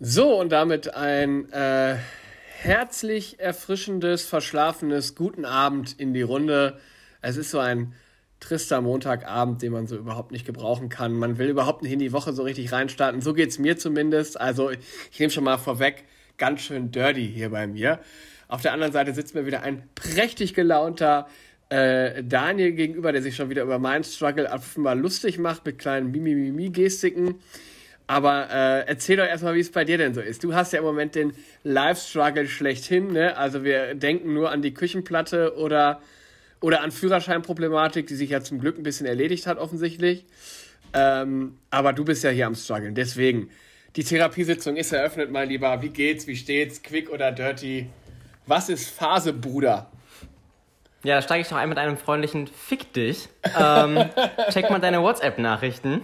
So, und damit ein äh, herzlich erfrischendes, verschlafenes Guten Abend in die Runde. Es ist so ein trister Montagabend, den man so überhaupt nicht gebrauchen kann. Man will überhaupt nicht in die Woche so richtig reinstarten. So geht es mir zumindest. Also ich nehme schon mal vorweg, ganz schön dirty hier bei mir. Auf der anderen Seite sitzt mir wieder ein prächtig gelaunter äh, Daniel gegenüber, der sich schon wieder über meinen Struggle offenbar lustig macht mit kleinen Mimimi-Gestiken. Aber äh, erzähl doch erstmal, wie es bei dir denn so ist. Du hast ja im Moment den Live-Struggle schlechthin, ne? Also wir denken nur an die Küchenplatte oder, oder an Führerscheinproblematik, die sich ja zum Glück ein bisschen erledigt hat, offensichtlich. Ähm, aber du bist ja hier am Struggeln. Deswegen, die Therapiesitzung ist eröffnet, mein Lieber. Wie geht's? Wie steht's? Quick oder dirty? Was ist Phase, Bruder? Ja, da steige ich noch ein mit einem freundlichen Fick dich. Ähm, check mal deine WhatsApp-Nachrichten.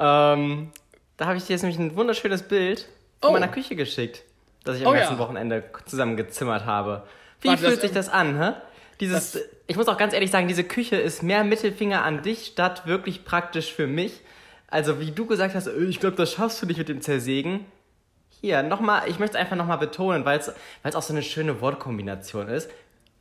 Ähm, da habe ich dir jetzt nämlich ein wunderschönes Bild von oh. meiner Küche geschickt, das ich am oh, letzten ja. Wochenende zusammengezimmert habe. Wie Warte, fühlt das, sich das an, hä? Dieses, das, ich muss auch ganz ehrlich sagen, diese Küche ist mehr Mittelfinger an dich statt wirklich praktisch für mich. Also wie du gesagt hast, äh, ich glaube, das schaffst du nicht mit dem Zersägen. Hier, nochmal, ich möchte es einfach nochmal betonen, weil es auch so eine schöne Wortkombination ist.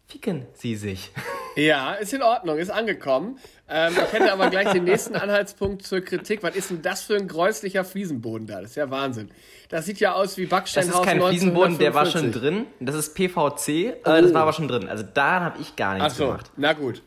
Ficken Sie sich. Ja, ist in Ordnung, ist angekommen. Ähm, ich hätte aber gleich den nächsten Anhaltspunkt zur Kritik. Was ist denn das für ein gräuslicher Fliesenboden da? Das ist ja Wahnsinn. Das sieht ja aus wie Backsteinhaus Das ist kein Fliesenboden, der war schon drin. Das ist PVC, äh, das war aber schon drin. Also da habe ich gar nichts Ach so, gemacht. na gut.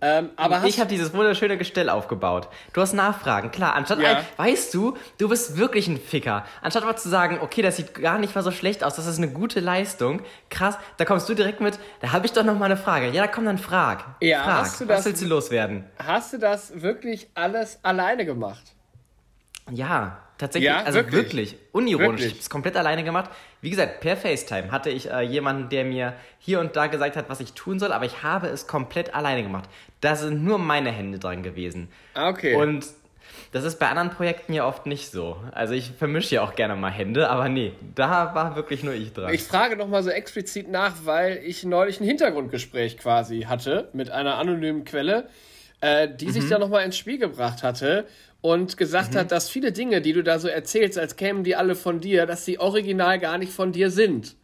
Ähm, aber ich habe dieses wunderschöne Gestell aufgebaut. Du hast Nachfragen, klar. Anstatt, ja. ein, weißt du, du bist wirklich ein Ficker. Anstatt mal zu sagen, okay, das sieht gar nicht mal so schlecht aus, das ist eine gute Leistung. Krass, da kommst du direkt mit, da habe ich doch noch mal eine Frage. Ja, da komm dann frag. Ja, frag. Hast du das, Was willst du loswerden? Hast du das wirklich alles alleine gemacht? Ja, tatsächlich. Ja, also wirklich, wirklich unironisch. Wirklich? Ich habe es komplett alleine gemacht. Wie gesagt, per FaceTime hatte ich äh, jemanden, der mir hier und da gesagt hat, was ich tun soll, aber ich habe es komplett alleine gemacht. Da sind nur meine Hände dran gewesen. Ah, okay. Und das ist bei anderen Projekten ja oft nicht so. Also ich vermische ja auch gerne mal Hände, aber nee, da war wirklich nur ich dran. Ich frage nochmal so explizit nach, weil ich neulich ein Hintergrundgespräch quasi hatte mit einer anonymen Quelle, äh, die mhm. sich da nochmal ins Spiel gebracht hatte und gesagt mhm. hat, dass viele Dinge, die du da so erzählst, als kämen die alle von dir, dass sie original gar nicht von dir sind.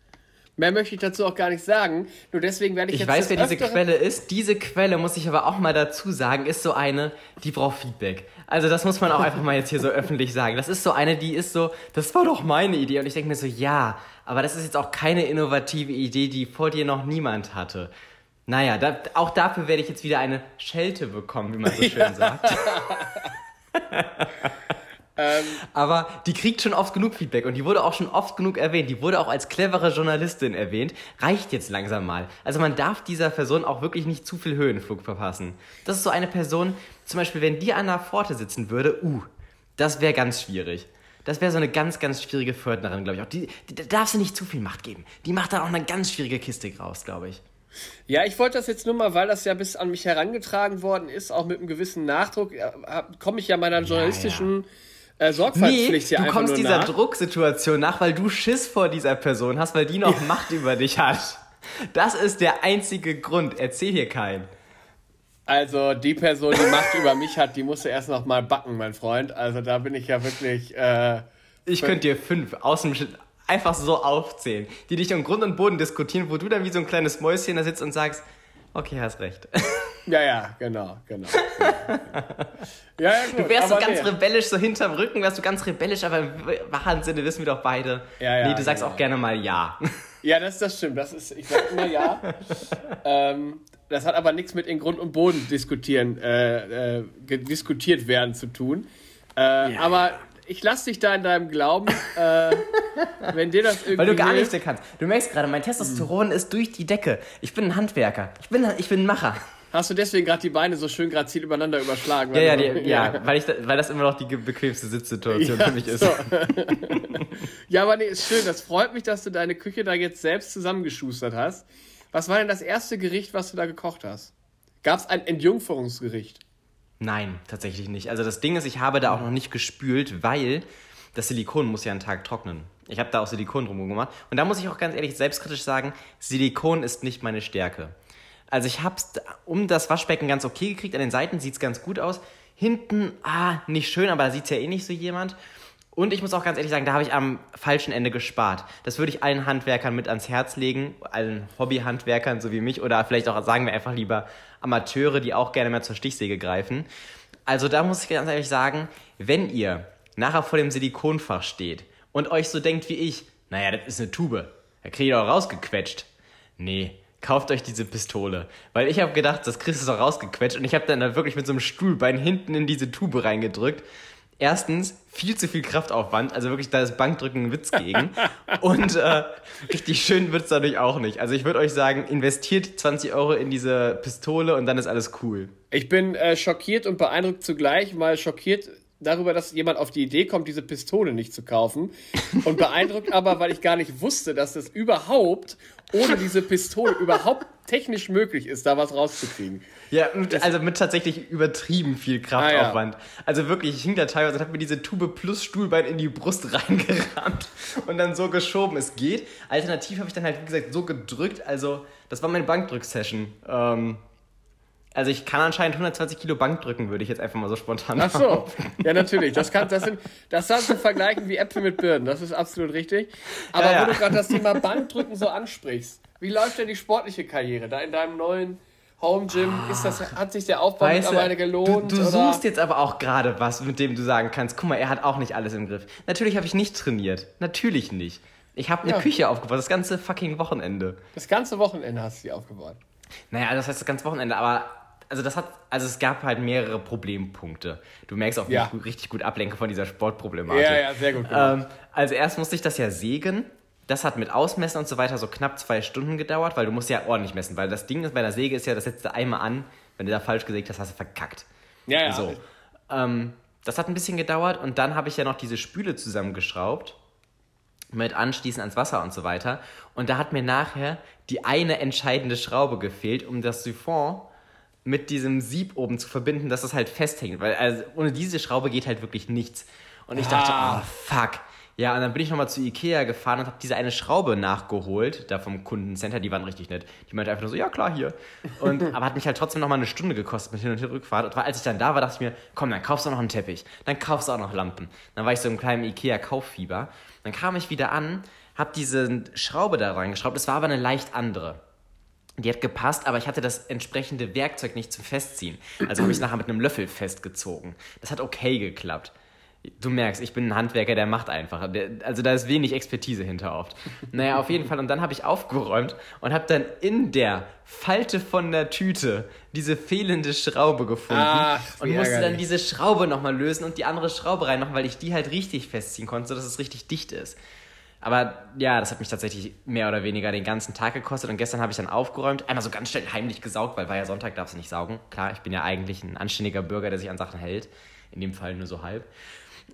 Mehr möchte ich dazu auch gar nicht sagen. Nur deswegen werde ich, ich jetzt. Ich weiß, wer diese Quelle ist. Diese Quelle, muss ich aber auch mal dazu sagen, ist so eine, die braucht Feedback. Also, das muss man auch einfach mal jetzt hier so öffentlich sagen. Das ist so eine, die ist so, das war doch meine Idee. Und ich denke mir so, ja, aber das ist jetzt auch keine innovative Idee, die vor dir noch niemand hatte. Naja, da, auch dafür werde ich jetzt wieder eine Schelte bekommen, wie man so schön sagt. ähm, Aber die kriegt schon oft genug Feedback und die wurde auch schon oft genug erwähnt. Die wurde auch als clevere Journalistin erwähnt. Reicht jetzt langsam mal. Also man darf dieser Person auch wirklich nicht zu viel Höhenflug verpassen. Das ist so eine Person, zum Beispiel, wenn die an der Pforte sitzen würde, uh, das wäre ganz schwierig. Das wäre so eine ganz, ganz schwierige Fördnerin, glaube ich. Auch die, die, da darfst du nicht zu viel Macht geben. Die macht da auch eine ganz schwierige Kiste raus, glaube ich. Ja, ich wollte das jetzt nur mal, weil das ja bis an mich herangetragen worden ist, auch mit einem gewissen Nachdruck, komme ich ja meiner journalistischen ja, ja. Äh, Sorgfaltspflicht nee, hier Du kommst dieser nach. Drucksituation nach, weil du Schiss vor dieser Person hast, weil die noch ja. Macht über dich hat. Das ist der einzige Grund. Erzähl hier keinen. Also die Person, die Macht über mich hat, die musste erst noch mal backen, mein Freund. Also da bin ich ja wirklich. Äh, ich könnte dir fünf aus dem einfach so aufzählen, die dich um Grund und Boden diskutieren, wo du dann wie so ein kleines Mäuschen da sitzt und sagst, okay, hast recht. Ja, ja, genau, genau. ja, ja, gut, du wärst so ganz nee. rebellisch, so hinterm Rücken wärst du ganz rebellisch, aber im wahren Sinne wissen wir doch beide. Ja, ja, nee, du sagst genau. auch gerne mal ja. Ja, das, das stimmt. Das ist, ich sag immer ja. ähm, das hat aber nichts mit in Grund und Boden diskutieren, äh, äh, diskutiert werden zu tun. Äh, ja. Aber ich lasse dich da in deinem Glauben, äh, wenn dir das irgendwie. Weil du gar nichts kannst. Du merkst gerade, mein Testosteron mhm. ist durch die Decke. Ich bin ein Handwerker. Ich bin, ich bin ein Macher. Hast du deswegen gerade die Beine so schön grazil übereinander überschlagen? Ja, ja, die, ja, ja, weil, ich, weil das immer noch die bequemste Sitzsituation ja, für mich ist. So. ja, aber nee, ist schön. Das freut mich, dass du deine Küche da jetzt selbst zusammengeschustert hast. Was war denn das erste Gericht, was du da gekocht hast? Gab es ein Entjungferungsgericht? Nein, tatsächlich nicht. Also das Ding ist, ich habe da auch noch nicht gespült, weil das Silikon muss ja einen Tag trocknen. Ich habe da auch Silikon drum gemacht. Und da muss ich auch ganz ehrlich selbstkritisch sagen, Silikon ist nicht meine Stärke. Also ich habe es um das Waschbecken ganz okay gekriegt. An den Seiten sieht es ganz gut aus. Hinten, ah, nicht schön, aber da sieht es ja eh nicht so jemand. Und ich muss auch ganz ehrlich sagen, da habe ich am falschen Ende gespart. Das würde ich allen Handwerkern mit ans Herz legen, allen Hobbyhandwerkern so wie mich oder vielleicht auch, sagen wir einfach lieber, Amateure, die auch gerne mehr zur Stichsäge greifen. Also da muss ich ganz ehrlich sagen, wenn ihr nachher vor dem Silikonfach steht und euch so denkt wie ich, naja, das ist eine Tube, da kriegt ihr doch rausgequetscht. Nee, kauft euch diese Pistole. Weil ich habe gedacht, das kriegst du doch rausgequetscht und ich habe dann da wirklich mit so einem Stuhlbein hinten in diese Tube reingedrückt. Erstens, viel zu viel Kraftaufwand, also wirklich, da ist Bankdrücken ein Witz gegen. und äh, richtig schön wird es dadurch auch nicht. Also ich würde euch sagen, investiert 20 Euro in diese Pistole und dann ist alles cool. Ich bin äh, schockiert und beeindruckt zugleich, mal schockiert darüber, dass jemand auf die Idee kommt, diese Pistole nicht zu kaufen. Und beeindruckt aber, weil ich gar nicht wusste, dass das überhaupt ohne diese Pistole überhaupt technisch möglich ist, da was rauszukriegen. Ja, also mit tatsächlich übertrieben viel Kraftaufwand. Ah, ja. Also wirklich, ich hing da teilweise und hab mir diese Tube plus Stuhlbein in die Brust reingerammt und dann so geschoben. Es geht. Alternativ habe ich dann halt, wie gesagt, so gedrückt. Also, das war meine Bankdrücksession. Ähm, also ich kann anscheinend 120 Kilo Bank drücken, würde ich jetzt einfach mal so spontan Ach so, ja natürlich. Das, kann, das, sind, das kannst du vergleichen wie Äpfel mit Birnen. Das ist absolut richtig. Aber ja, ja. wo du gerade das Thema Bankdrücken so ansprichst, wie läuft denn die sportliche Karriere da in deinem neuen Home Gym? Ist das, hat sich der Aufbau weißt mittlerweile gelohnt? Du, du suchst jetzt aber auch gerade was, mit dem du sagen kannst, guck mal, er hat auch nicht alles im Griff. Natürlich habe ich nicht trainiert. Natürlich nicht. Ich habe eine ja. Küche aufgebaut, das ganze fucking Wochenende. Das ganze Wochenende hast du sie aufgebaut. Naja, das heißt das ganze Wochenende, aber also das hat, also es gab halt mehrere Problempunkte. Du merkst auch, wie ja. ich gut, richtig gut ablenke von dieser Sportproblematik. Ja, ja, sehr gut. Ähm, also erst musste ich das ja sägen. Das hat mit Ausmessen und so weiter so knapp zwei Stunden gedauert, weil du musst ja ordentlich messen, weil das Ding bei der Säge ist ja, das setzt du einmal an, wenn du da falsch gesägt hast, hast du verkackt. Ja, ja. So. Ähm, das hat ein bisschen gedauert und dann habe ich ja noch diese Spüle zusammengeschraubt mit Anschließen ans Wasser und so weiter. Und da hat mir nachher die eine entscheidende Schraube gefehlt, um das Siphon mit diesem Sieb oben zu verbinden, dass das halt festhängt. Weil also ohne diese Schraube geht halt wirklich nichts. Und ich ah. dachte, oh fuck. Ja, und dann bin ich nochmal zu Ikea gefahren und habe diese eine Schraube nachgeholt, da vom Kundencenter, die waren richtig nett. Die meinte einfach nur so, ja klar, hier. Und, aber hat mich halt trotzdem nochmal eine Stunde gekostet mit Hin- und Rückfahrt. Und als ich dann da war, dachte ich mir, komm, dann kaufst du auch noch einen Teppich. Dann kaufst du auch noch Lampen. Dann war ich so im kleinen Ikea-Kauffieber. Dann kam ich wieder an, habe diese Schraube da reingeschraubt. Es war aber eine leicht andere. Die hat gepasst, aber ich hatte das entsprechende Werkzeug nicht zum Festziehen. Also habe ich es nachher mit einem Löffel festgezogen. Das hat okay geklappt. Du merkst, ich bin ein Handwerker, der macht einfach. also da ist wenig Expertise hinter oft. Naja, auf jeden Fall. Und dann habe ich aufgeräumt und habe dann in der Falte von der Tüte diese fehlende Schraube gefunden. Ach, und musste dann diese Schraube nochmal lösen und die andere Schraube reinmachen, weil ich die halt richtig festziehen konnte, sodass es richtig dicht ist. Aber ja, das hat mich tatsächlich mehr oder weniger den ganzen Tag gekostet. Und gestern habe ich dann aufgeräumt, einmal so ganz schnell heimlich gesaugt, weil war ja Sonntag, darfst du nicht saugen. Klar, ich bin ja eigentlich ein anständiger Bürger, der sich an Sachen hält. In dem Fall nur so halb.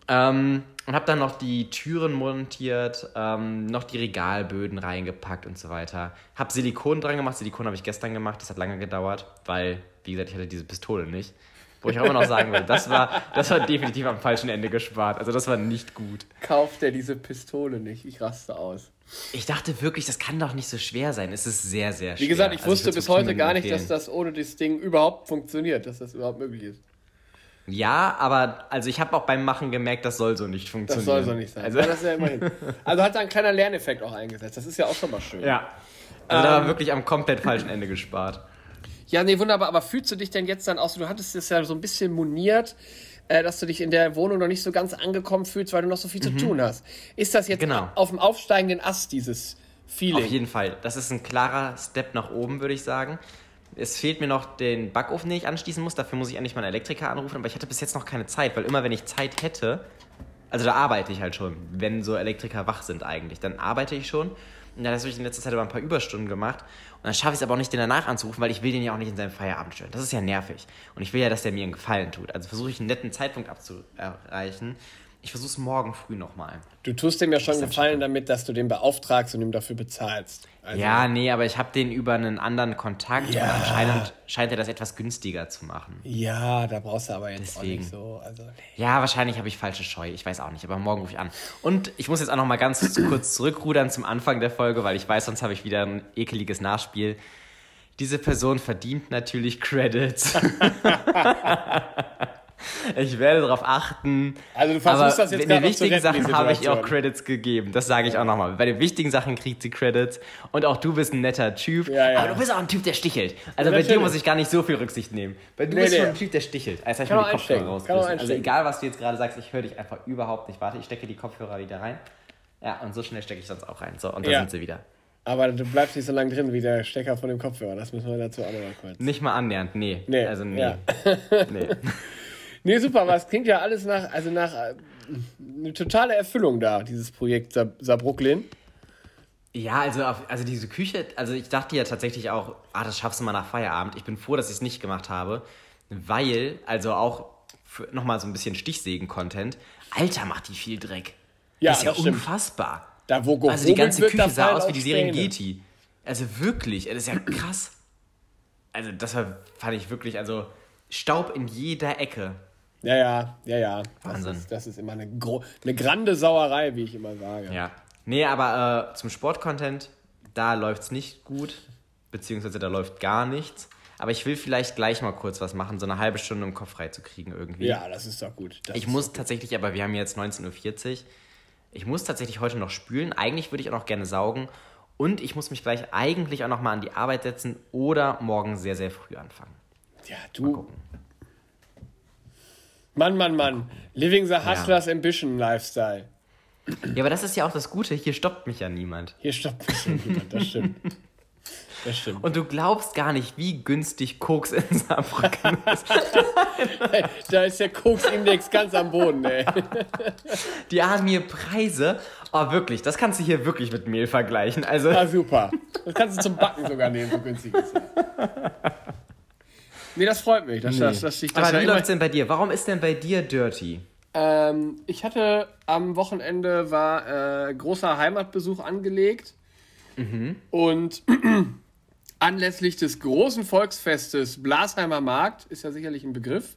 Ähm, und habe dann noch die Türen montiert, ähm, noch die Regalböden reingepackt und so weiter. Habe Silikon dran gemacht. Silikon habe ich gestern gemacht. Das hat lange gedauert, weil, wie gesagt, ich hatte diese Pistole nicht. Wo ich auch immer noch sagen will, das war, das war definitiv am falschen Ende gespart. Also das war nicht gut. Kauft er diese Pistole nicht? Ich raste aus. Ich dachte wirklich, das kann doch nicht so schwer sein. Es ist sehr, sehr schwer. Wie gesagt, ich also wusste ich bis heute gar nicht, dass das ohne das Ding überhaupt funktioniert, dass das überhaupt möglich ist. Ja, aber also ich habe auch beim Machen gemerkt, das soll so nicht funktionieren. Das soll so nicht sein. Also, ja immerhin. also hat da ein kleiner Lerneffekt auch eingesetzt. Das ist ja auch schon mal schön. Ja. Also ähm, da war wirklich am komplett falschen Ende gespart. Ja, nee, wunderbar. Aber fühlst du dich denn jetzt dann auch so, du hattest es ja so ein bisschen moniert, äh, dass du dich in der Wohnung noch nicht so ganz angekommen fühlst, weil du noch so viel mhm. zu tun hast. Ist das jetzt genau. auf dem aufsteigenden Ast, dieses Feeling? Auf jeden Fall. Das ist ein klarer Step nach oben, würde ich sagen. Es fehlt mir noch den Backofen, den ich anschließen muss. Dafür muss ich endlich mal einen Elektriker anrufen. Aber ich hatte bis jetzt noch keine Zeit, weil immer, wenn ich Zeit hätte, also da arbeite ich halt schon, wenn so Elektriker wach sind eigentlich, dann arbeite ich schon. Und dann habe ich in letzter Zeit aber ein paar Überstunden gemacht. Und dann schaffe ich es aber auch nicht, den danach anzurufen, weil ich will den ja auch nicht in seinem Feierabend stören. Das ist ja nervig. Und ich will ja, dass der mir einen Gefallen tut. Also versuche ich einen netten Zeitpunkt abzuerreichen. Ich versuche es morgen früh nochmal. Du tust dem ja schon Gefallen damit, dass du den beauftragst und ihm dafür bezahlst. Also ja, nee, aber ich habe den über einen anderen Kontakt ja. und anscheinend scheint er das etwas günstiger zu machen. Ja, da brauchst du aber jetzt Deswegen. auch nicht so. Also, nee. Ja, wahrscheinlich habe ich falsche Scheu. Ich weiß auch nicht, aber morgen rufe ich an. Und ich muss jetzt auch noch mal ganz kurz zurückrudern zum Anfang der Folge, weil ich weiß, sonst habe ich wieder ein ekeliges Nachspiel. Diese Person verdient natürlich Credits. Ich werde darauf achten. Also du versuchst das jetzt gerade Den wichtigen Sachen habe ich ihr auch Credits gegeben. Das sage ich auch nochmal. Bei den wichtigen Sachen kriegt sie Credits. Und auch du bist ein netter Typ. Ja, ja. Aber du bist auch ein Typ, der stichelt. Also bei dir muss ich gar nicht so viel Rücksicht nehmen. Weil du nee, bist nee. schon ein Typ, der stichelt. Also ich mal die Kopfhörer rausgerissen. Also egal, was du jetzt gerade sagst, ich höre dich einfach überhaupt nicht. Warte, ich stecke die Kopfhörer wieder rein. Ja, und so schnell stecke ich sonst auch rein. So, und da sind sie wieder. Aber du bleibst nicht so lange drin wie der Stecker von dem Kopfhörer. Das müssen wir dazu auch noch mal kurz. Nicht mal annähernd, nee. nee. Also nee. Ja. nee. nee, super, es klingt ja alles nach, also nach äh, eine totale Erfüllung da, dieses Projekt Saarbrücklin. Ja, also, auf, also diese Küche, also ich dachte ja tatsächlich auch, ah, das schaffst du mal nach Feierabend. Ich bin froh, dass ich es nicht gemacht habe, weil, also auch nochmal so ein bisschen Stichsägen-Content, Alter, macht die viel Dreck. Ja, das ist ja das unfassbar. Da, wo also die ganze Küche sah aus wie die Serengeti. Also wirklich, das ist ja krass. Also das war, fand ich wirklich, also Staub in jeder Ecke. Ja, ja, ja, ja. Wahnsinn. Das ist, das ist immer eine, eine grande Sauerei, wie ich immer sage. Ja. Nee, aber äh, zum Sportcontent, da läuft es nicht gut, beziehungsweise da läuft gar nichts. Aber ich will vielleicht gleich mal kurz was machen, so eine halbe Stunde im Kopf frei zu kriegen irgendwie. Ja, das ist doch gut. Das ich muss tatsächlich, aber wir haben jetzt 19.40 Uhr. Ich muss tatsächlich heute noch spülen. Eigentlich würde ich auch noch gerne saugen. Und ich muss mich gleich eigentlich auch noch mal an die Arbeit setzen oder morgen sehr, sehr früh anfangen. Ja, du. Mann, Mann, Mann. Living the Hustlers ja. Ambition Lifestyle. Ja, aber das ist ja auch das Gute. Hier stoppt mich ja niemand. Hier stoppt mich ja niemand, das stimmt. Das stimmt. Und du glaubst gar nicht, wie günstig Koks in Saarbrücken ist. da ist der Koks-Index ganz am Boden, ey. Die haben hier Preise. Oh, wirklich, das kannst du hier wirklich mit Mehl vergleichen. Also. Ah, super. Das kannst du zum Backen sogar nehmen, so günstig ist es. Nee, das freut mich. Dass, nee. dass, dass ich das Aber wie läuft es denn bei dir? Warum ist denn bei dir Dirty? Ähm, ich hatte am Wochenende war äh, großer Heimatbesuch angelegt. Mhm. Und anlässlich des großen Volksfestes Blasheimer Markt, ist ja sicherlich ein Begriff.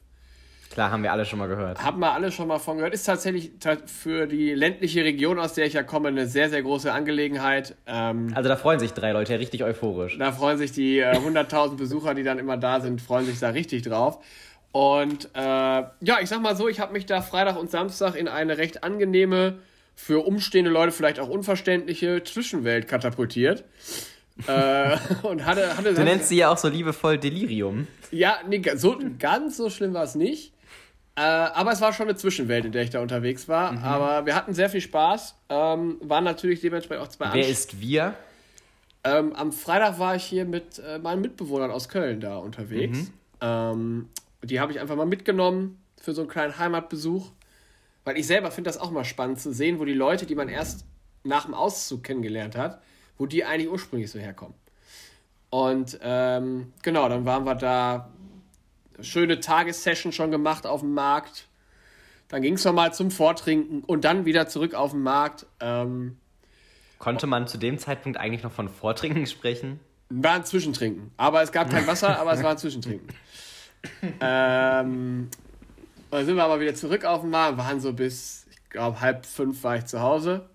Klar, haben wir alle schon mal gehört. Haben wir alle schon mal von gehört. Ist tatsächlich für die ländliche Region, aus der ich ja komme, eine sehr, sehr große Angelegenheit. Ähm, also da freuen sich drei Leute richtig euphorisch. Da freuen sich die äh, 100.000 Besucher, die dann immer da sind, freuen sich da richtig drauf. Und äh, ja, ich sag mal so, ich habe mich da Freitag und Samstag in eine recht angenehme, für umstehende Leute vielleicht auch unverständliche Zwischenwelt katapultiert äh, und hatte, hatte du nennst sie ja auch so liebevoll Delirium. Ja, nee, so, ganz so schlimm war es nicht. Äh, aber es war schon eine Zwischenwelt, in der ich da unterwegs war. Mhm. Aber wir hatten sehr viel Spaß. Ähm, waren natürlich dementsprechend auch zwei Wer Anst ist wir? Ähm, am Freitag war ich hier mit äh, meinen Mitbewohnern aus Köln da unterwegs. Mhm. Ähm, die habe ich einfach mal mitgenommen für so einen kleinen Heimatbesuch. Weil ich selber finde das auch mal spannend zu sehen, wo die Leute, die man erst nach dem Auszug kennengelernt hat, wo die eigentlich ursprünglich so herkommen. Und ähm, genau, dann waren wir da, schöne Tagessession schon gemacht auf dem Markt. Dann ging es nochmal zum Vortrinken und dann wieder zurück auf den Markt. Ähm, Konnte man zu dem Zeitpunkt eigentlich noch von Vortrinken sprechen? War ein Zwischentrinken. Aber es gab kein Wasser, aber es war ein Zwischentrinken. ähm, dann sind wir aber wieder zurück auf dem Markt, waren so bis, ich glaube, halb fünf war ich zu Hause.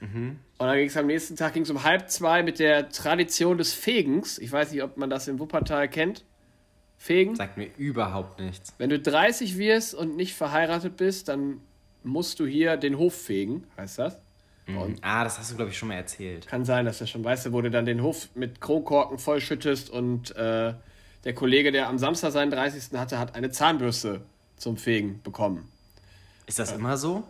Mhm. Und dann ging es am nächsten Tag ging's um halb zwei mit der Tradition des Fegens. Ich weiß nicht, ob man das in Wuppertal kennt. Fegen. Sagt mir überhaupt nichts. Wenn du 30 wirst und nicht verheiratet bist, dann musst du hier den Hof fegen, heißt das. Mhm. ah, das hast du, glaube ich, schon mal erzählt. Kann sein, dass du schon weißt, wo du dann den Hof mit Kronkorken vollschüttest und äh, der Kollege, der am Samstag seinen 30. hatte, hat eine Zahnbürste zum Fegen bekommen. Ist das äh, immer so?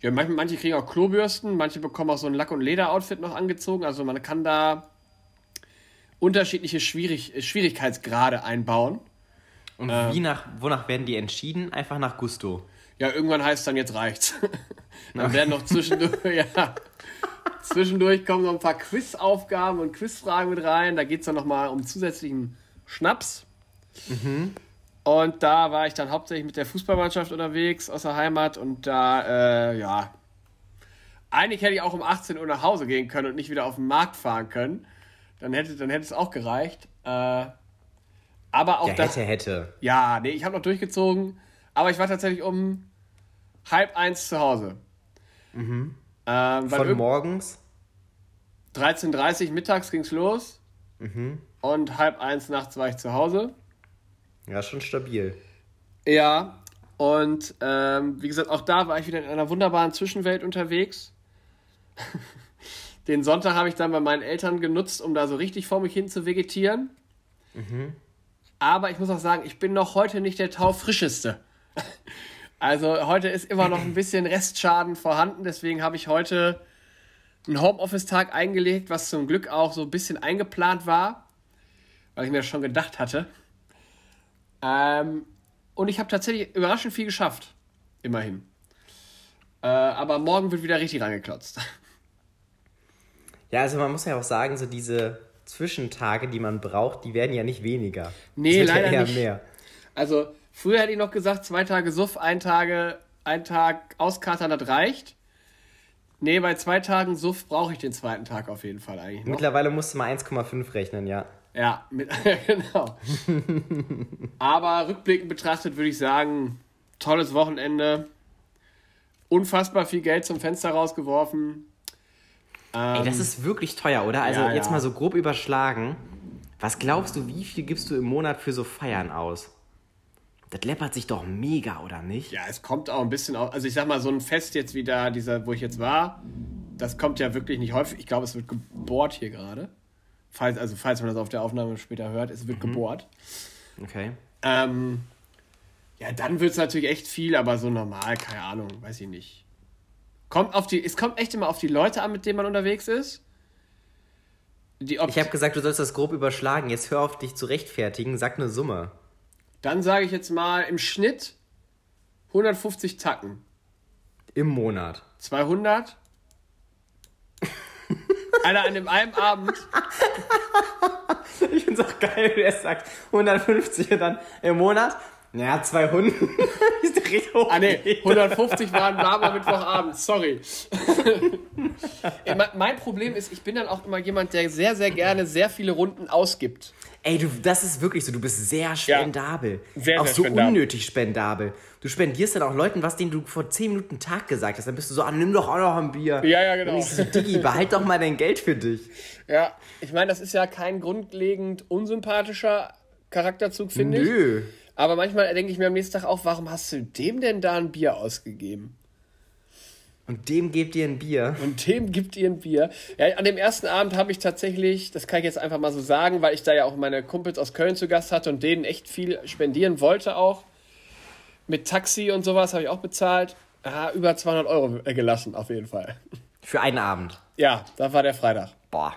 Ja, manche, manche kriegen auch Klobürsten, manche bekommen auch so ein Lack- und Leder-Outfit noch angezogen. Also man kann da unterschiedliche Schwierig Schwierigkeitsgrade einbauen. Und äh, wie nach, wonach werden die entschieden? Einfach nach Gusto. Ja, irgendwann heißt es dann, jetzt reicht's. dann werden noch zwischendurch, ja, zwischendurch kommen noch ein paar Quizaufgaben und Quizfragen mit rein. Da geht es dann nochmal um zusätzlichen Schnaps. Mhm. Und da war ich dann hauptsächlich mit der Fußballmannschaft unterwegs aus der Heimat und da, äh, ja, eigentlich hätte ich auch um 18 Uhr nach Hause gehen können und nicht wieder auf den Markt fahren können. Dann hätte, dann hätte es auch gereicht. Äh, aber auch ja, das. Hätte, hätte. Ja, nee, ich habe noch durchgezogen. Aber ich war tatsächlich um halb eins zu Hause. Mhm. Ähm, Von morgens? 13.30 Uhr mittags ging es los. Mhm. Und halb eins nachts war ich zu Hause. Ja, schon stabil. Ja, Und ähm, wie gesagt, auch da war ich wieder in einer wunderbaren Zwischenwelt unterwegs. Den Sonntag habe ich dann bei meinen Eltern genutzt, um da so richtig vor mich hin zu vegetieren. Mhm. Aber ich muss auch sagen, ich bin noch heute nicht der taufrischeste. Also heute ist immer noch ein bisschen Restschaden vorhanden, deswegen habe ich heute einen Homeoffice-Tag eingelegt, was zum Glück auch so ein bisschen eingeplant war, weil ich mir das schon gedacht hatte. Ähm, und ich habe tatsächlich überraschend viel geschafft. Immerhin. Äh, aber morgen wird wieder richtig rangeklotzt. Ja, also man muss ja auch sagen, so diese Zwischentage, die man braucht, die werden ja nicht weniger. Nee, leider ja nicht. mehr. Also früher hätte ich noch gesagt, zwei Tage Suff, ein, Tage, ein Tag Auskatern, das reicht. Nee, bei zwei Tagen Suff brauche ich den zweiten Tag auf jeden Fall eigentlich noch. Mittlerweile musst du mal 1,5 rechnen, ja. Ja, mit, genau. Aber rückblickend betrachtet würde ich sagen, tolles Wochenende. Unfassbar viel Geld zum Fenster rausgeworfen. Ähm, Ey, das ist wirklich teuer, oder? Also ja, jetzt ja. mal so grob überschlagen. Was glaubst du, wie viel gibst du im Monat für so Feiern aus? Das läppert sich doch mega, oder nicht? Ja, es kommt auch ein bisschen auf. Also ich sag mal, so ein Fest jetzt wie da, dieser, wo ich jetzt war, das kommt ja wirklich nicht häufig. Ich glaube, es wird gebohrt hier gerade. Falls, also falls man das auf der Aufnahme später hört, es wird mhm. gebohrt. Okay. Ähm, ja, dann wird es natürlich echt viel, aber so normal, keine Ahnung, weiß ich nicht. Kommt auf die, es kommt echt immer auf die Leute an, mit denen man unterwegs ist. ich habe gesagt, du sollst das grob überschlagen. Jetzt hör auf dich zu rechtfertigen, sag eine Summe. Dann sage ich jetzt mal im Schnitt 150 Tacken. Im Monat. 200. Alter, an dem einen Abend. ich find's auch geil, wie er sagt 150 und dann im Monat. Naja, 200. ist richtig hoch. Ah, nee, 150 waren warmer Mittwochabend, sorry. mein Problem ist, ich bin dann auch immer jemand, der sehr, sehr gerne sehr viele Runden ausgibt. Ey, du, das ist wirklich so, du bist sehr spendabel. Ja, sehr, auch sehr so spendabel. unnötig spendabel. Du spendierst dann auch Leuten was, denen du vor 10 Minuten Tag gesagt hast. Dann bist du so, ah, nimm doch auch noch ein Bier. Ja, ja, genau. Und ich so, Diggi, behalt doch mal dein Geld für dich. Ja, ich meine, das ist ja kein grundlegend unsympathischer Charakterzug, finde ich. Nö. Aber manchmal denke ich mir am nächsten Tag auch, warum hast du dem denn da ein Bier ausgegeben? Und dem gebt ihr ein Bier. Und dem gibt ihr ein Bier. Ja, an dem ersten Abend habe ich tatsächlich, das kann ich jetzt einfach mal so sagen, weil ich da ja auch meine Kumpels aus Köln zu Gast hatte und denen echt viel spendieren wollte auch. Mit Taxi und sowas habe ich auch bezahlt. Ja, über 200 Euro gelassen, auf jeden Fall. Für einen Abend? Ja, da war der Freitag. Boah.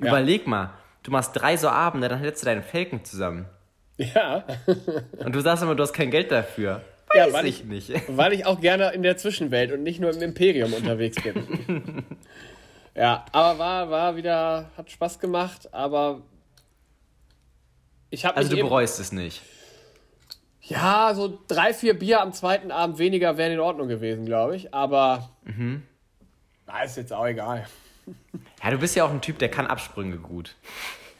Ja. Überleg mal, du machst drei so Abende, dann hältst du deinen Felken zusammen. Ja. und du sagst immer, du hast kein Geld dafür. Weiß ja, weil ich, nicht. Weil ich auch gerne in der Zwischenwelt und nicht nur im Imperium unterwegs bin. ja, aber war, war wieder, hat Spaß gemacht, aber ich habe. Also du bereust es nicht. Ja, so drei, vier Bier am zweiten Abend weniger wären in Ordnung gewesen, glaube ich. Aber mhm. na, ist jetzt auch egal. Ja, du bist ja auch ein Typ, der kann Absprünge gut.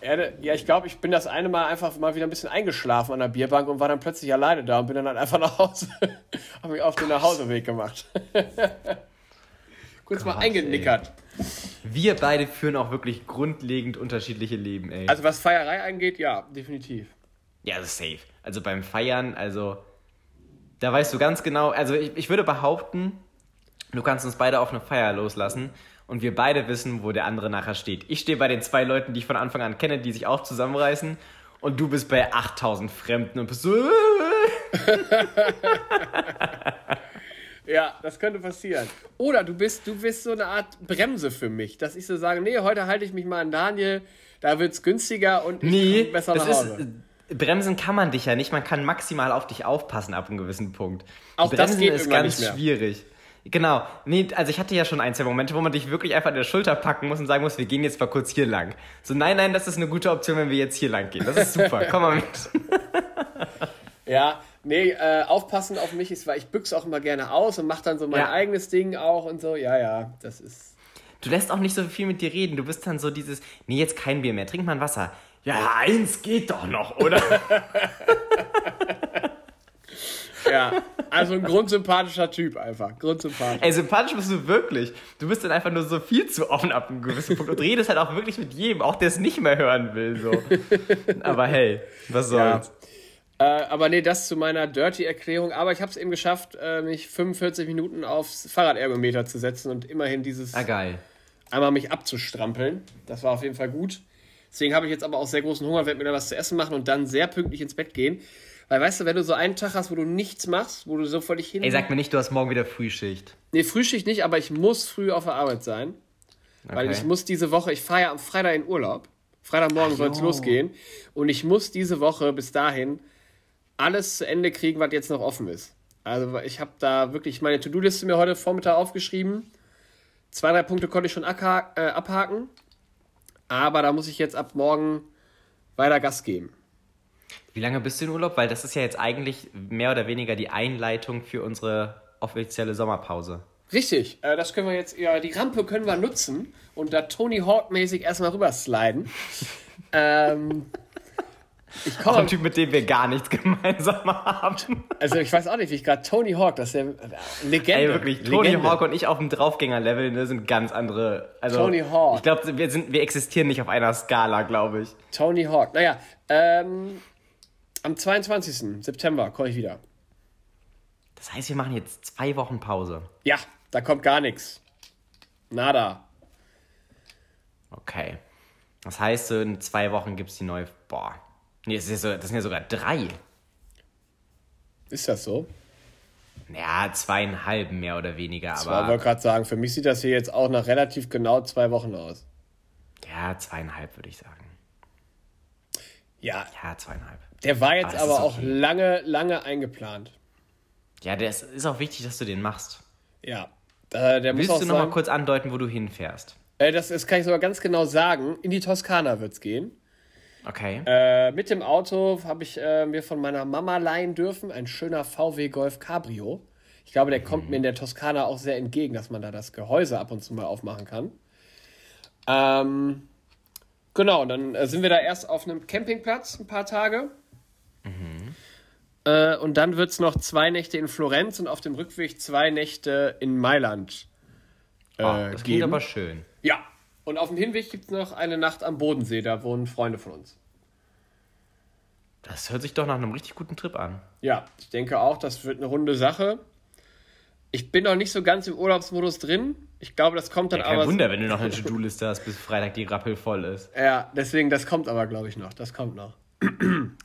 Ja, ich glaube, ich bin das eine Mal einfach mal wieder ein bisschen eingeschlafen an der Bierbank und war dann plötzlich alleine da und bin dann halt einfach nach Hause. habe mich auf den Nachhauseweg gemacht. Kurz Gott, mal eingenickert. Ey. Wir beide führen auch wirklich grundlegend unterschiedliche Leben, ey. Also was Feierei angeht, ja, definitiv. Ja, das ist safe. Also beim Feiern, also da weißt du ganz genau, also ich, ich würde behaupten, du kannst uns beide auf eine Feier loslassen und wir beide wissen, wo der andere nachher steht. Ich stehe bei den zwei Leuten, die ich von Anfang an kenne, die sich auch zusammenreißen und du bist bei 8000 Fremden und bist so. ja, das könnte passieren. Oder du bist, du bist so eine Art Bremse für mich, dass ich so sage, nee, heute halte ich mich mal an Daniel, da wird es günstiger und ich nee, besser nach Hause. Ist, bremsen kann man dich ja nicht, man kann maximal auf dich aufpassen ab einem gewissen Punkt. Auch bremsen das geht ist ganz schwierig. Genau. Nee, also ich hatte ja schon ein, zwei Momente, wo man dich wirklich einfach an der Schulter packen muss und sagen muss, wir gehen jetzt mal kurz hier lang. So, nein, nein, das ist eine gute Option, wenn wir jetzt hier lang gehen. Das ist super. Komm mal mit. ja, nee, äh, aufpassen auf mich ist, weil ich büchse auch immer gerne aus und mache dann so mein ja. eigenes Ding auch und so. Ja, ja, das ist. Du lässt auch nicht so viel mit dir reden. Du bist dann so dieses, nee, jetzt kein Bier mehr, trink mal ein Wasser. Ja, eins geht doch noch, oder? ja, also ein grundsympathischer Typ einfach. Grundsympathisch. Ey, sympathisch bist du wirklich. Du bist dann einfach nur so viel zu offen ab einem gewissen Punkt und redest halt auch wirklich mit jedem, auch der es nicht mehr hören will. So. Aber hey, was soll's. Äh, aber nee, das zu meiner Dirty-Erklärung. Aber ich habe es eben geschafft, äh, mich 45 Minuten aufs Fahrradergometer zu setzen und immerhin dieses. Ah, geil. Einmal mich abzustrampeln. Das war auf jeden Fall gut. Deswegen habe ich jetzt aber auch sehr großen Hunger, werde mir da was zu essen machen und dann sehr pünktlich ins Bett gehen. Weil weißt du, wenn du so einen Tag hast, wo du nichts machst, wo du so dich hin. Ey, sag mir nicht, du hast morgen wieder Frühschicht. Nee, Frühschicht nicht, aber ich muss früh auf der Arbeit sein. Okay. Weil ich muss diese Woche, ich fahre ja am Freitag in Urlaub. Freitagmorgen soll es losgehen. Und ich muss diese Woche bis dahin alles zu Ende kriegen, was jetzt noch offen ist. Also ich habe da wirklich meine To-Do-Liste mir heute Vormittag aufgeschrieben. Zwei, drei Punkte konnte ich schon äh, abhaken. Aber da muss ich jetzt ab morgen weiter Gas geben. Wie lange bist du in Urlaub? Weil das ist ja jetzt eigentlich mehr oder weniger die Einleitung für unsere offizielle Sommerpause. Richtig, äh, das können wir jetzt, ja, die Rampe können wir nutzen und da Tony Hawk-mäßig erstmal rüber sliden. ähm, ich komme. Ein Typ, mit dem wir gar nichts gemeinsam haben. Also ich weiß auch nicht, wie ich gerade Tony Hawk, das ist ja Legende. Ey, wirklich, Tony Legende. Hawk und ich auf dem Draufgänger-Level ne, sind ganz andere. Also, Tony Hawk. Ich glaube, wir, wir existieren nicht auf einer Skala, glaube ich. Tony Hawk. Naja, ähm, am 22. September komme ich wieder. Das heißt, wir machen jetzt zwei Wochen Pause. Ja, da kommt gar nichts. Nada. Okay. Das heißt, so in zwei Wochen gibt es die neue. Boah. Nee, das, ist ja so, das sind ja sogar drei. Ist das so? Ja, zweieinhalb mehr oder weniger. Aber ich wollte gerade sagen, für mich sieht das hier jetzt auch nach relativ genau zwei Wochen aus. Ja, zweieinhalb würde ich sagen. Ja. Ja, zweieinhalb. Der war jetzt aber, aber auch okay. lange, lange eingeplant. Ja, der ist, ist auch wichtig, dass du den machst. Ja. Äh, der Willst muss du noch mal kurz andeuten, wo du hinfährst? Äh, das, das kann ich sogar ganz genau sagen. In die Toskana wird es gehen. Okay. Äh, mit dem Auto habe ich äh, mir von meiner Mama leihen dürfen. Ein schöner VW Golf Cabrio. Ich glaube, der mhm. kommt mir in der Toskana auch sehr entgegen, dass man da das Gehäuse ab und zu mal aufmachen kann. Ähm, genau, dann äh, sind wir da erst auf einem Campingplatz ein paar Tage. Mhm. Äh, und dann wird es noch zwei Nächte in Florenz und auf dem Rückweg zwei Nächte in Mailand. Äh, oh, das klingt aber schön. Ja. Und auf dem Hinweg gibt es noch eine Nacht am Bodensee, da wohnen Freunde von uns. Das hört sich doch nach einem richtig guten Trip an. Ja, ich denke auch, das wird eine runde Sache. Ich bin noch nicht so ganz im Urlaubsmodus drin. Ich glaube, das kommt dann ja, kein aber. Kein Wunder, wenn du noch eine To-Do-Liste hast, bis Freitag die Rappel voll ist. Ja, deswegen, das kommt aber, glaube ich, noch. Das kommt noch.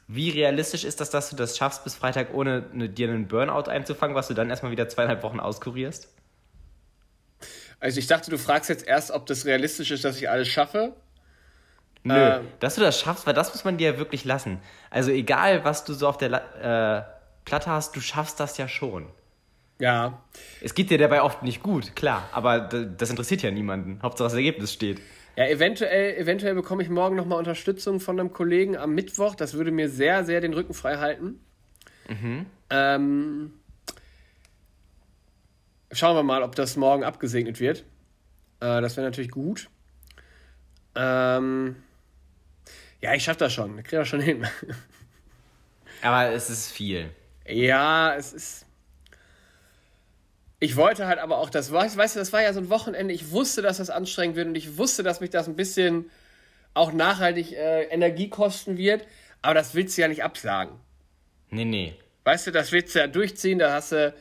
Wie realistisch ist das, dass du das schaffst, bis Freitag ohne eine, dir einen Burnout einzufangen, was du dann erstmal wieder zweieinhalb Wochen auskurierst? Also ich dachte, du fragst jetzt erst, ob das realistisch ist, dass ich alles schaffe. Nö, äh, dass du das schaffst, weil das muss man dir ja wirklich lassen. Also egal, was du so auf der äh, Platte hast, du schaffst das ja schon. Ja. Es geht dir dabei oft nicht gut, klar, aber das interessiert ja niemanden. Hauptsache das Ergebnis steht. Ja, eventuell, eventuell bekomme ich morgen nochmal Unterstützung von einem Kollegen am Mittwoch. Das würde mir sehr, sehr den Rücken frei halten. Mhm. Ähm, schauen wir mal, ob das morgen abgesegnet wird. Äh, das wäre natürlich gut. Ähm, ja, ich schaffe das schon. Ich kriege das schon hin. Aber es ist viel. Ja, es ist ich wollte halt aber auch das, weißt du, das war ja so ein Wochenende, ich wusste, dass das anstrengend wird und ich wusste, dass mich das ein bisschen auch nachhaltig äh, Energie kosten wird, aber das willst du ja nicht absagen. Nee, nee. Weißt du, das willst du ja durchziehen, da hast du,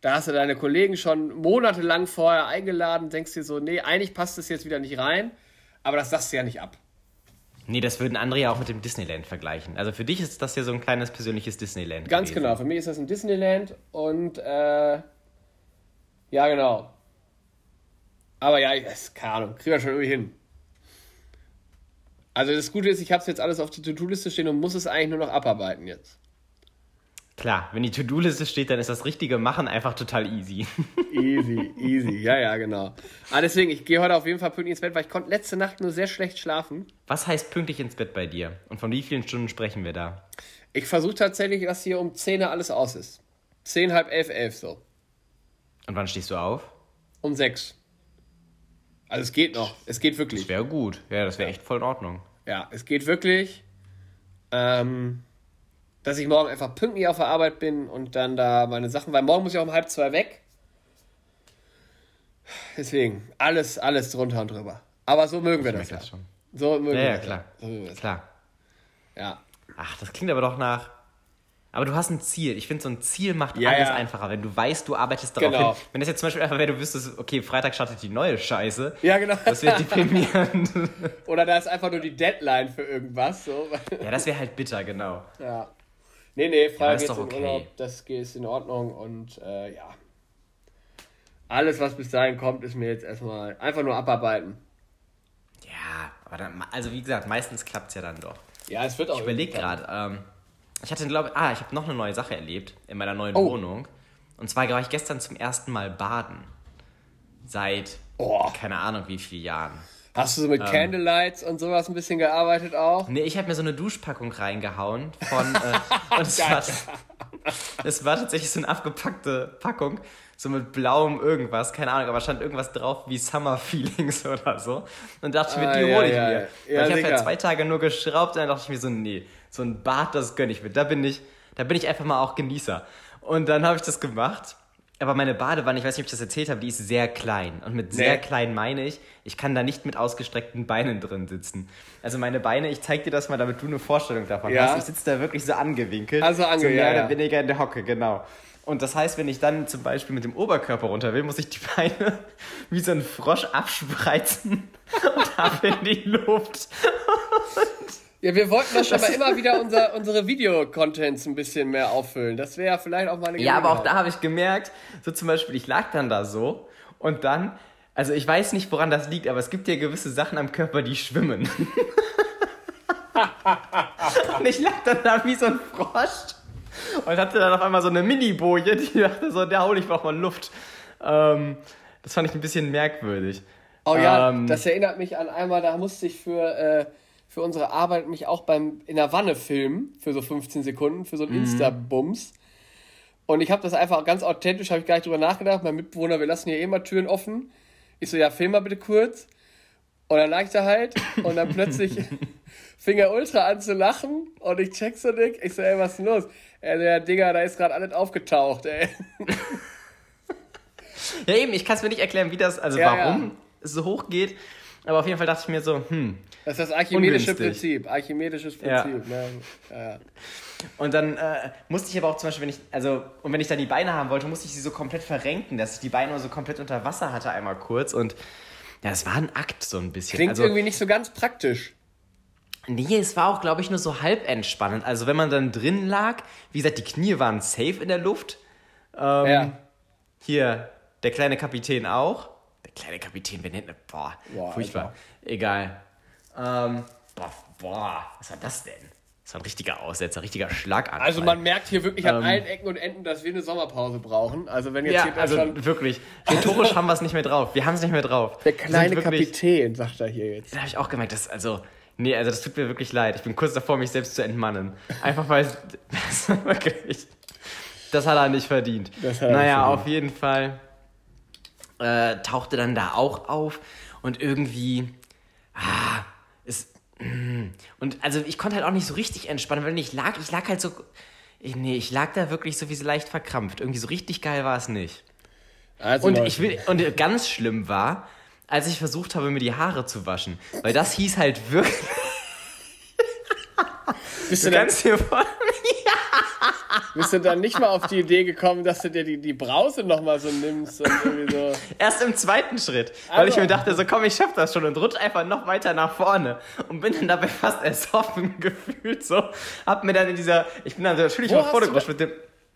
da hast du deine Kollegen schon monatelang vorher eingeladen, denkst dir so, nee, eigentlich passt das jetzt wieder nicht rein, aber das sagst du ja nicht ab. Nee, das würden andere ja auch mit dem Disneyland vergleichen. Also für dich ist das ja so ein kleines persönliches Disneyland. Ganz gewesen. genau, für mich ist das ein Disneyland und äh, ja, genau. Aber ja, ich, keine Ahnung, kriegen wir schon irgendwie hin. Also das Gute ist, ich habe es jetzt alles auf der To-Do-Liste stehen und muss es eigentlich nur noch abarbeiten jetzt. Klar, wenn die To-Do-Liste steht, dann ist das richtige Machen einfach total easy. easy, easy, ja, ja, genau. Aber deswegen, ich gehe heute auf jeden Fall pünktlich ins Bett, weil ich konnte letzte Nacht nur sehr schlecht schlafen. Was heißt pünktlich ins Bett bei dir? Und von wie vielen Stunden sprechen wir da? Ich versuche tatsächlich, dass hier um 10 alles aus ist. 10, halb 11, 11 so. Und wann stehst du auf? Um sechs. Also es geht noch. Es geht wirklich. Das wäre gut. Ja, das wäre echt voll in Ordnung. Ja, es geht wirklich. Ähm, dass ich morgen einfach pünktlich auf der Arbeit bin und dann da meine Sachen, weil morgen muss ich auch um halb zwei weg. Deswegen, alles, alles drunter und drüber. Aber so mögen wir das, das ja. Schon. So mögen ja, wir ja, klar. So klar. Ja. Ach, das klingt aber doch nach Aber du hast ein Ziel. Ich finde, so ein Ziel macht ja, alles ja. einfacher, wenn du weißt, du arbeitest darauf genau. hin. Wenn das jetzt zum Beispiel einfach wäre, du wüsstest, okay, Freitag startet die neue Scheiße. Ja, genau. Das wäre deprimierend. Oder da ist einfach nur die Deadline für irgendwas. So. Ja, das wäre halt bitter, genau. Ja. Nee, nee, Freitag ja, geht's okay. in Urlaub, das ist in Ordnung und äh, ja. Alles, was bis dahin kommt, ist mir jetzt erstmal einfach nur abarbeiten. Ja, aber dann, also wie gesagt, meistens klappt es ja dann doch. Ja, es wird auch. Ich überlege gerade, ähm, ich hatte, glaube ah, ich habe noch eine neue Sache erlebt in meiner neuen oh. Wohnung. Und zwar war ich gestern zum ersten Mal baden. Seit, oh. keine Ahnung wie vielen Jahren. Hast du so mit ähm, Candlelights und sowas ein bisschen gearbeitet auch? Nee, ich habe mir so eine Duschpackung reingehauen von. Äh, und es war, es war tatsächlich so eine abgepackte Packung, so mit blauem irgendwas, keine Ahnung, aber stand irgendwas drauf wie Summer Feelings oder so. Und dachte ich mir, ah, die hole ich ja, mir. Ja, ich habe ja zwei Tage nur geschraubt und dann dachte ich mir so, nee, so ein Bad, das gönne ich mir. Da bin ich, da bin ich einfach mal auch Genießer. Und dann habe ich das gemacht aber meine Badewanne, ich weiß nicht, ob ich das erzählt habe, die ist sehr klein. Und mit sehr nee. klein meine ich, ich kann da nicht mit ausgestreckten Beinen drin sitzen. Also meine Beine, ich zeig dir das mal, damit du eine Vorstellung davon ja. hast. Ich sitze da wirklich so angewinkelt. Also angewinkelt. So mehr ja, oder weniger in der Hocke, genau. Und das heißt, wenn ich dann zum Beispiel mit dem Oberkörper runter will, muss ich die Beine wie so ein Frosch abspreizen und ab in die Luft. Ja, wir wollten das schon mal immer wieder unser, unsere Videocontents ein bisschen mehr auffüllen. Das wäre ja vielleicht auch mal eine Ja, aber auch da habe ich gemerkt, so zum Beispiel, ich lag dann da so und dann, also ich weiß nicht, woran das liegt, aber es gibt ja gewisse Sachen am Körper, die schwimmen. und ich lag dann da wie so ein Frosch und hatte dann auf einmal so eine Mini-Boje, die dachte so, da hole ich mal Luft. Ähm, das fand ich ein bisschen merkwürdig. Oh ja, ähm, das erinnert mich an einmal, da musste ich für... Äh, für unsere Arbeit mich auch beim in der Wanne filmen für so 15 Sekunden, für so einen mhm. Insta-Bums. Und ich habe das einfach ganz authentisch, habe ich gar nicht drüber nachgedacht. Mein Mitbewohner, wir lassen hier immer Türen offen. Ich so, ja, film mal bitte kurz. Und dann lag ich da halt und dann plötzlich fing er ultra an zu lachen und ich check so dick. Ich so, ey, was ist denn los? Er so, ja, Digga, da ist gerade alles aufgetaucht, ey. ja, eben, ich kann es mir nicht erklären, wie das, also ja, warum ja. es so hoch geht. Aber auf jeden Fall dachte ich mir so, hm. Das ist das archimedische Prinzip. Archimedisches Prinzip. Ja. Ne? Ja. Und dann äh, musste ich aber auch zum Beispiel, wenn ich, also, und wenn ich dann die Beine haben wollte, musste ich sie so komplett verrenken, dass ich die Beine so komplett unter Wasser hatte einmal kurz. Und ja, es war ein Akt so ein bisschen. Klingt also, irgendwie nicht so ganz praktisch. Nee, es war auch, glaube ich, nur so halb entspannend. Also wenn man dann drin lag, wie gesagt, die Knie waren safe in der Luft. Ähm, ja. Hier, der kleine Kapitän auch kleine Kapitän Benedne, boah, boah furchtbar. Alter. Egal. Ähm, boah, boah, was war das denn? Das war ein richtiger Aussetzer, ein richtiger Schlaganfall. Also man merkt hier wirklich an ähm, allen Ecken und Enden, dass wir eine Sommerpause brauchen. Also wenn jetzt ja, hier also schon wirklich, rhetorisch haben wir es nicht mehr drauf. Wir haben es nicht mehr drauf. Der kleine wirklich, Kapitän, sagt er hier jetzt. Da habe ich auch gemerkt, dass, also, nee, also das tut mir wirklich leid. Ich bin kurz davor, mich selbst zu entmannen. Einfach weil es, wirklich, das hat er nicht verdient. Das hat er naja, verdient. auf jeden Fall äh, tauchte dann da auch auf und irgendwie, ah, ist, mm. und also ich konnte halt auch nicht so richtig entspannen, weil ich lag, ich lag halt so, nee, ich lag da wirklich so wie so leicht verkrampft. Irgendwie so richtig geil war es nicht. Also und ich will, und ganz schlimm war, als ich versucht habe, mir die Haare zu waschen, weil das hieß halt wirklich. Bist du, du kannst dir vor bist du dann nicht mal auf die Idee gekommen, dass du dir die, die Brause nochmal so nimmst und irgendwie so. Erst im zweiten Schritt, weil also. ich mir dachte, so komm, ich schaff das schon und rutsch einfach noch weiter nach vorne und bin dann dabei fast ersoffen gefühlt so. Hab mir dann in dieser, ich bin dann natürlich Wo mal vorgerutscht mit dem,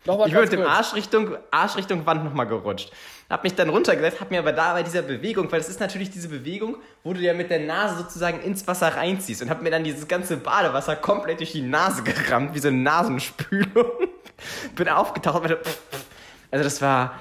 ich bin mit dem Arsch Richtung, Arsch Richtung Wand nochmal gerutscht. Hab mich dann runtergesetzt, hab mir aber da bei dieser Bewegung, weil das ist natürlich diese Bewegung, wo du ja mit der Nase sozusagen ins Wasser reinziehst und hab mir dann dieses ganze Badewasser komplett durch die Nase gerammt, wie so eine Nasenspülung. bin aufgetaucht. Also das war...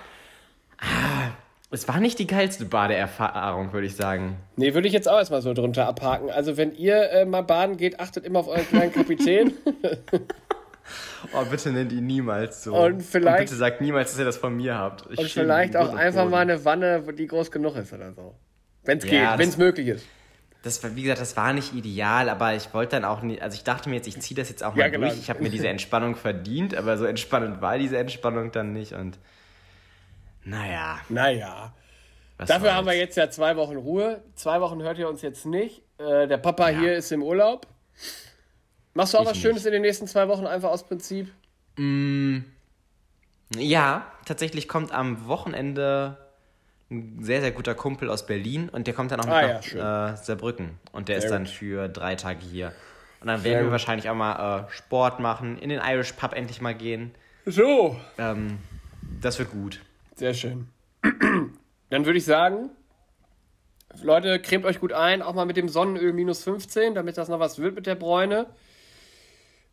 Ah, es war nicht die geilste Badeerfahrung, würde ich sagen. Nee, würde ich jetzt auch erstmal so drunter abhaken. Also wenn ihr äh, mal baden geht, achtet immer auf euren kleinen Kapitän. Oh, bitte nennt ihn niemals so. Und, vielleicht, und bitte sagt niemals, dass ihr das von mir habt. Ich und vielleicht auch einfach mal eine Wanne, die groß genug ist oder so. Wenn es ja, geht, wenn es möglich ist. Das, wie gesagt, das war nicht ideal, aber ich wollte dann auch nicht, also ich dachte mir jetzt, ich ziehe das jetzt auch mal ja, genau. durch. Ich habe mir diese Entspannung verdient, aber so entspannend war diese Entspannung dann nicht und naja. Naja. Dafür haben wir jetzt ja zwei Wochen Ruhe. Zwei Wochen hört ihr uns jetzt nicht. Äh, der Papa ja. hier ist im Urlaub. Machst du auch ich was Schönes in den nächsten zwei Wochen einfach aus Prinzip? Mm, ja, tatsächlich kommt am Wochenende ein sehr, sehr guter Kumpel aus Berlin und der kommt dann auch ah, nach ja, äh, Saarbrücken. Und der sehr ist dann gut. für drei Tage hier. Und dann werden wir wahrscheinlich auch mal äh, Sport machen, in den Irish Pub endlich mal gehen. So. Ähm, das wird gut. Sehr schön. Dann würde ich sagen, Leute, cremt euch gut ein, auch mal mit dem Sonnenöl minus 15, damit das noch was wird mit der Bräune.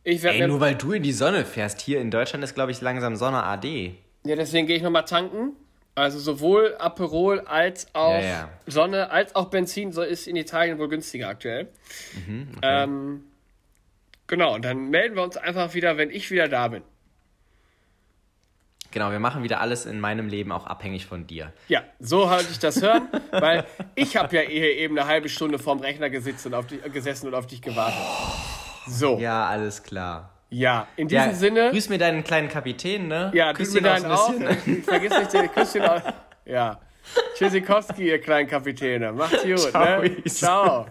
Ich Ey, nur weil du in die Sonne fährst. Hier in Deutschland ist, glaube ich, langsam Sonne AD. Ja, deswegen gehe ich nochmal tanken. Also sowohl Aperol als auch ja, ja. Sonne als auch Benzin ist in Italien wohl günstiger aktuell. Mhm, okay. ähm, genau, und dann melden wir uns einfach wieder, wenn ich wieder da bin. Genau, wir machen wieder alles in meinem Leben auch abhängig von dir. Ja, so halte ich das hören, weil ich habe ja hier eben eine halbe Stunde vorm Rechner gesessen und auf, die, gesessen und auf dich gewartet. So. Ja, alles klar. Ja, in diesem ja, Sinne. Grüß mir deinen kleinen Kapitän, ne? Ja, grüß mir deinen auch. Vergiss nicht den Küsschen auch. Ja. Tschüssikowski, ihr kleinen Kapitäne. Macht's gut, Ciao, ne? Ciao.